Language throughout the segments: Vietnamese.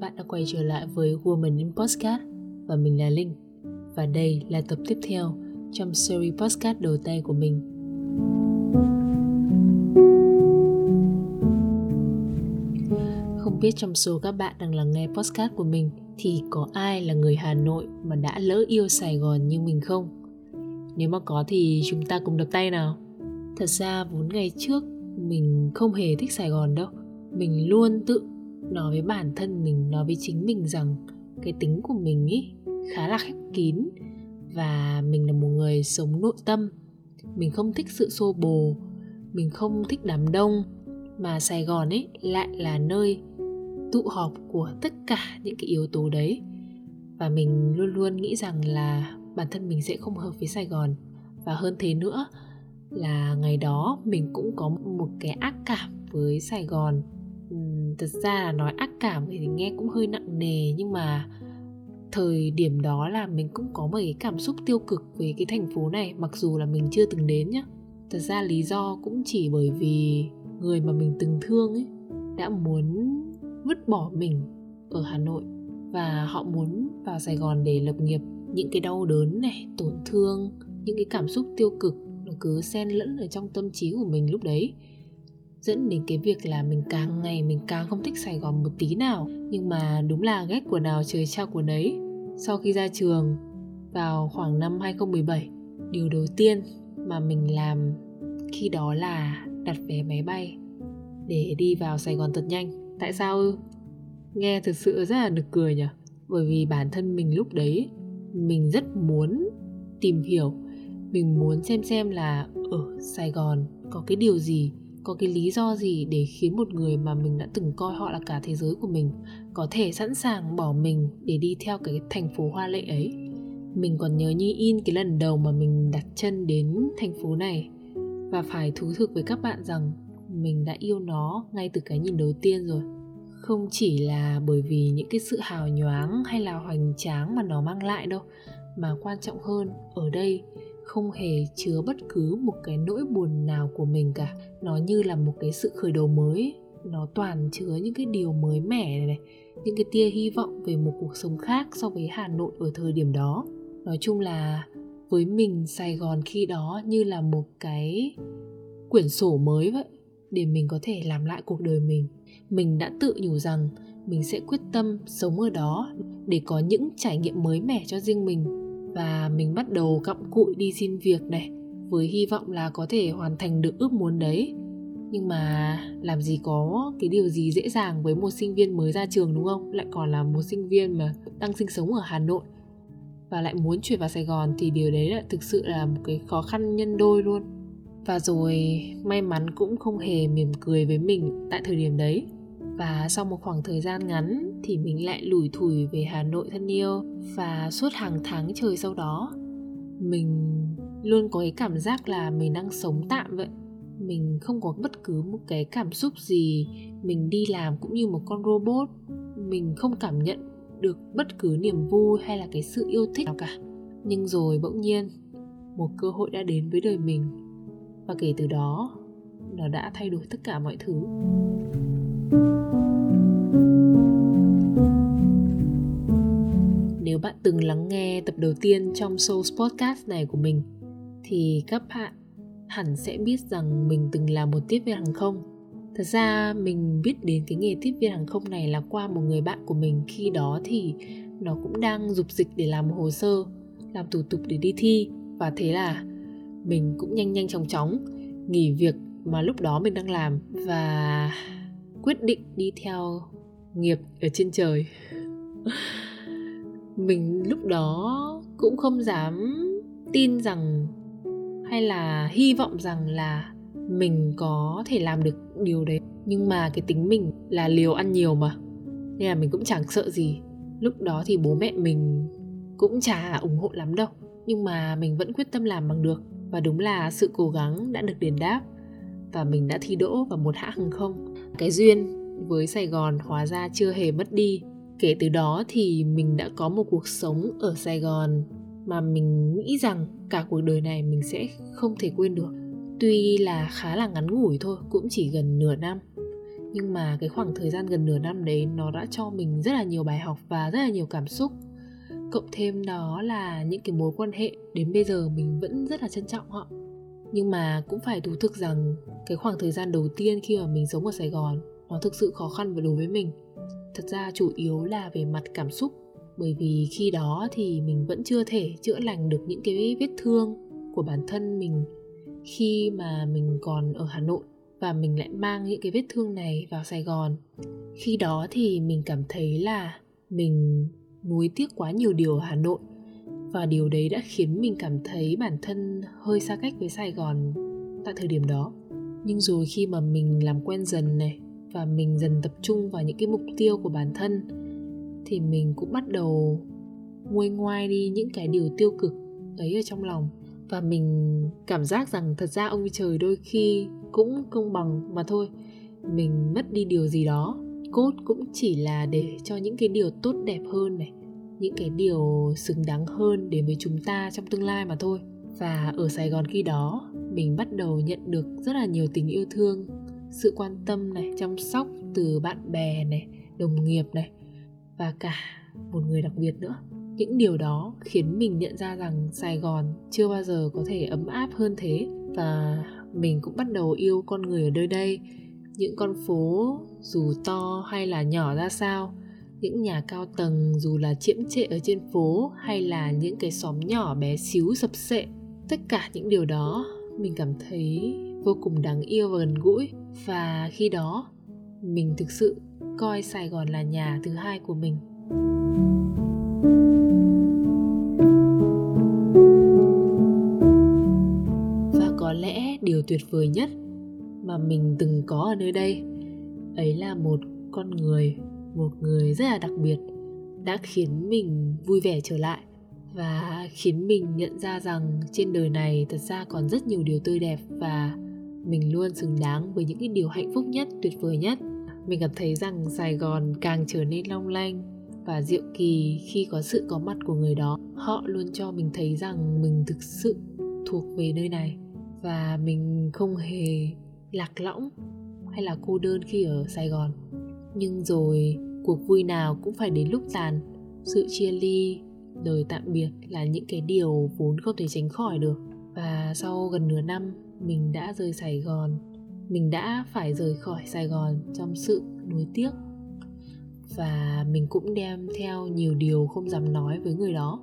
bạn đã quay trở lại với Woman in Postcard và mình là Linh. Và đây là tập tiếp theo trong series postcard đầu tay của mình. Không biết trong số các bạn đang lắng nghe postcard của mình thì có ai là người Hà Nội mà đã lỡ yêu Sài Gòn như mình không? Nếu mà có thì chúng ta cùng đập tay nào. Thật ra vốn ngày trước mình không hề thích Sài Gòn đâu. Mình luôn tự nói với bản thân mình, nói với chính mình rằng cái tính của mình ý, khá là khép kín và mình là một người sống nội tâm. Mình không thích sự xô bồ, mình không thích đám đông mà sài gòn ấy lại là nơi tụ họp của tất cả những cái yếu tố đấy. Và mình luôn luôn nghĩ rằng là bản thân mình sẽ không hợp với sài gòn. Và hơn thế nữa là ngày đó mình cũng có một cái ác cảm với sài gòn thật ra là nói ác cảm thì nghe cũng hơi nặng nề, nhưng mà thời điểm đó là mình cũng có một cái cảm xúc tiêu cực về cái thành phố này, mặc dù là mình chưa từng đến nhá. Thật ra lý do cũng chỉ bởi vì người mà mình từng thương ấy đã muốn vứt bỏ mình ở hà nội và họ muốn vào sài gòn để lập nghiệp. Những cái đau đớn này, tổn thương, những cái cảm xúc tiêu cực nó cứ xen lẫn ở trong tâm trí của mình lúc đấy dẫn đến cái việc là mình càng ngày mình càng không thích Sài Gòn một tí nào. Nhưng mà đúng là ghét của nào trời trao của đấy sau khi ra trường vào khoảng năm 2017 điều đầu tiên mà mình làm khi đó là đặt vé máy bay để đi vào Sài Gòn thật nhanh. Tại sao? Ư nghe thực sự rất là nực cười nhỉ? Bởi vì bản thân mình lúc đấy, mình rất muốn tìm hiểu, mình muốn xem xem là ở Sài Gòn có cái điều gì có cái lý do gì để khiến một người mà mình đã từng coi họ là cả thế giới của mình có thể sẵn sàng bỏ mình để đi theo cái thành phố hoa lệ ấy? Mình còn nhớ như in cái lần đầu mà mình đặt chân đến thành phố này. Và phải thú thực với các bạn rằng mình đã yêu nó ngay từ cái nhìn đầu tiên rồi. Không chỉ là bởi vì những cái sự hào nhoáng hay là hoành tráng mà nó mang lại đâu, mà quan trọng hơn, ở đây không hề chứa bất cứ một cái nỗi buồn nào của mình cả. Nó như là một cái sự khởi đầu mới. Nó toàn chứa những cái điều mới mẻ này, này những cái tia hy vọng về một cuộc sống khác so với hà nội ở thời điểm đó. Nói chung là với mình sài gòn khi đó như là một cái quyển sổ mới vậy để mình có thể làm lại cuộc đời mình. Mình đã tự nhủ rằng mình sẽ quyết tâm sống ở đó để có những trải nghiệm mới mẻ cho riêng mình và mình bắt đầu cặm cụi đi xin việc này, với hy vọng là có thể hoàn thành được ước muốn đấy. Nhưng mà làm gì có cái điều gì dễ dàng với một sinh viên mới ra trường, đúng không? Lại còn là một sinh viên mà đang sinh sống ở hà nội và lại muốn chuyển vào sài gòn thì điều đấy là thực sự là một cái khó khăn nhân đôi luôn. Và rồi may mắn cũng không hề mỉm cười với mình tại thời điểm đấy và sau một khoảng thời gian ngắn thì mình lại lủi thủi về Hà Nội thân yêu và suốt hàng tháng trời sau đó. Mình luôn có cái cảm giác là mình đang sống tạm vậy. Mình không có bất cứ một cái cảm xúc gì. Mình đi làm cũng như một con robot. Mình không cảm nhận được bất cứ niềm vui hay là cái sự yêu thích nào cả. Nhưng rồi bỗng nhiên, một cơ hội đã đến với đời mình. Và kể từ đó, nó đã thay đổi tất cả mọi thứ. Bạn từng lắng nghe tập đầu tiên trong show Podcast này của mình thì các bạn hẳn sẽ biết rằng mình từng là một tiếp viên hàng không. Thật ra mình biết đến cái nghề tiếp viên hàng không này là qua một người bạn của mình. Khi đó thì nó cũng đang dục dịch để làm hồ sơ, làm thủ tục để đi thi. Và thế là mình cũng nhanh nhanh chóng chóng nghỉ việc mà lúc đó mình đang làm và quyết định đi theo nghiệp ở trên trời. mình lúc đó cũng không dám tin rằng hay là hy vọng rằng là mình có thể làm được điều đấy. Nhưng mà cái tính mình là liều ăn nhiều mà. Nên là mình cũng chẳng sợ gì. Lúc đó thì bố mẹ mình cũng chả ủng hộ lắm đâu. Nhưng mà mình vẫn quyết tâm làm bằng được. Và đúng là sự cố gắng đã được đền đáp. Và mình đã thi đỗ vào một hãng hàng không. Cái duyên với sài gòn hóa ra chưa hề mất đi kể từ đó thì mình đã có một cuộc sống ở sài gòn mà mình nghĩ rằng cả cuộc đời này mình sẽ không thể quên được. Tuy là khá là ngắn ngủi thôi, cũng chỉ gần nửa năm. Nhưng mà cái khoảng thời gian gần nửa năm đấy nó đã cho mình rất là nhiều bài học và rất là nhiều cảm xúc. Cộng thêm đó là những cái mối quan hệ đến bây giờ mình vẫn rất là trân trọng họ. Nhưng mà cũng phải thú thực rằng cái khoảng thời gian đầu tiên khi mà mình sống ở sài gòn nó thực sự khó khăn và đối với mình thật ra chủ yếu là về mặt cảm xúc, bởi vì khi đó thì mình vẫn chưa thể chữa lành được những cái vết thương của bản thân mình khi mà mình còn ở hà nội và mình lại mang những cái vết thương này vào sài gòn. Khi đó thì mình cảm thấy là mình nuối tiếc quá nhiều điều ở hà nội và điều đấy đã khiến mình cảm thấy bản thân hơi xa cách với sài gòn tại thời điểm đó. Nhưng rồi khi mà mình làm quen dần này và mình dần tập trung vào những cái mục tiêu của bản thân, thì mình cũng bắt đầu nguôi ngoai đi những cái điều tiêu cực ấy ở trong lòng. Và mình cảm giác rằng thật ra ông trời đôi khi cũng công bằng mà thôi, mình mất đi điều gì đó. Cốt cũng chỉ là để cho những cái điều tốt đẹp hơn này, những cái điều xứng đáng hơn đến với chúng ta trong tương lai mà thôi. Và ở sài gòn khi đó, mình bắt đầu nhận được rất là nhiều tình yêu thương sự quan tâm này, chăm sóc từ bạn bè này, đồng nghiệp này và cả một người đặc biệt nữa. Những điều đó khiến mình nhận ra rằng sài gòn chưa bao giờ có thể ấm áp hơn thế và mình cũng bắt đầu yêu con người ở nơi đây. Những con phố dù to hay là nhỏ ra sao, những nhà cao tầng dù là chiễm trệ ở trên phố hay là những cái xóm nhỏ bé xíu sập sệ, tất cả những điều đó mình cảm thấy vô cùng đáng yêu và gần gũi và khi đó, mình thực sự coi sài gòn là nhà thứ hai của mình. Và có lẽ điều tuyệt vời nhất mà mình từng có ở nơi đây, ấy là một con người, một người rất là đặc biệt, đã khiến mình vui vẻ trở lại và khiến mình nhận ra rằng trên đời này thật ra còn rất nhiều điều tươi đẹp và mình luôn xứng đáng với những cái điều hạnh phúc nhất, tuyệt vời nhất. Mình cảm thấy rằng sài gòn càng trở nên long lanh và diệu kỳ khi có sự có mặt của người đó. Họ luôn cho mình thấy rằng mình thực sự thuộc về nơi này và mình không hề lạc lõng hay là cô đơn khi ở sài gòn. Nhưng rồi, cuộc vui nào cũng phải đến lúc tàn. Sự chia ly, lời tạm biệt là những cái điều vốn không thể tránh khỏi được và sau gần nửa năm, mình đã rời sài gòn. Mình đã phải rời khỏi sài gòn trong sự nuối tiếc. Và mình cũng đem theo nhiều điều không dám nói với người đó.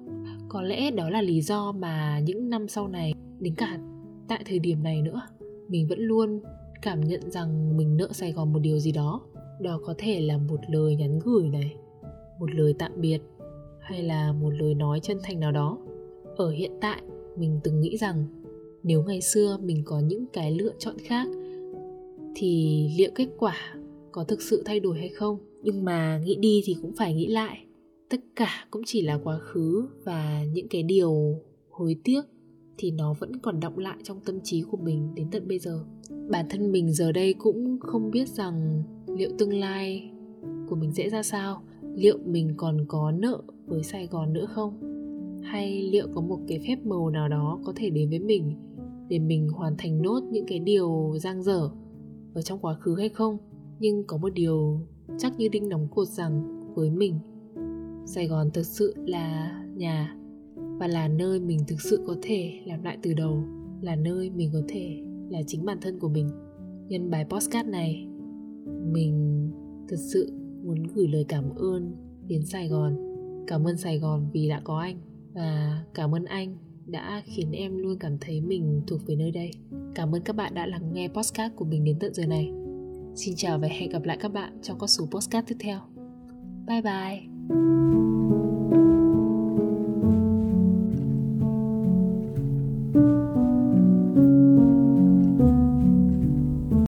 Có lẽ đó là lý do mà những năm sau này, đến cả tại thời điểm này nữa, mình vẫn luôn cảm nhận rằng mình nợ sài gòn một điều gì đó. Đó có thể là một lời nhắn gửi này, một lời tạm biệt, hay là một lời nói chân thành nào đó. Ở hiện tại mình từng nghĩ rằng nếu ngày xưa mình có những cái lựa chọn khác, thì liệu kết quả có thực sự thay đổi hay không? Nhưng mà nghĩ đi thì cũng phải nghĩ lại. Tất cả cũng chỉ là quá khứ và những cái điều hối tiếc thì nó vẫn còn động lại trong tâm trí của mình đến tận bây giờ. Bản thân mình giờ đây cũng không biết rằng liệu tương lai của mình sẽ ra sao. Liệu mình còn có nợ với sài gòn nữa không? Hay liệu có một cái phép màu nào đó có thể đến với mình để mình hoàn thành nốt những cái điều giang dở ở trong quá khứ hay không? Nhưng có một điều chắc như đinh đóng cột rằng với mình, sài gòn thực sự là nhà và là nơi mình thực sự có thể làm lại từ đầu, là nơi mình có thể là chính bản thân của mình. Nhân bài postcard này, mình thật sự muốn gửi lời cảm ơn đến sài gòn. Cảm ơn sài gòn vì đã có anh và cảm ơn anh đã khiến em luôn cảm thấy mình thuộc về nơi đây. Cảm ơn các bạn đã lắng nghe podcast của mình đến tận giờ này. Xin chào và hẹn gặp lại các bạn trong các số podcast tiếp theo. Bye bye.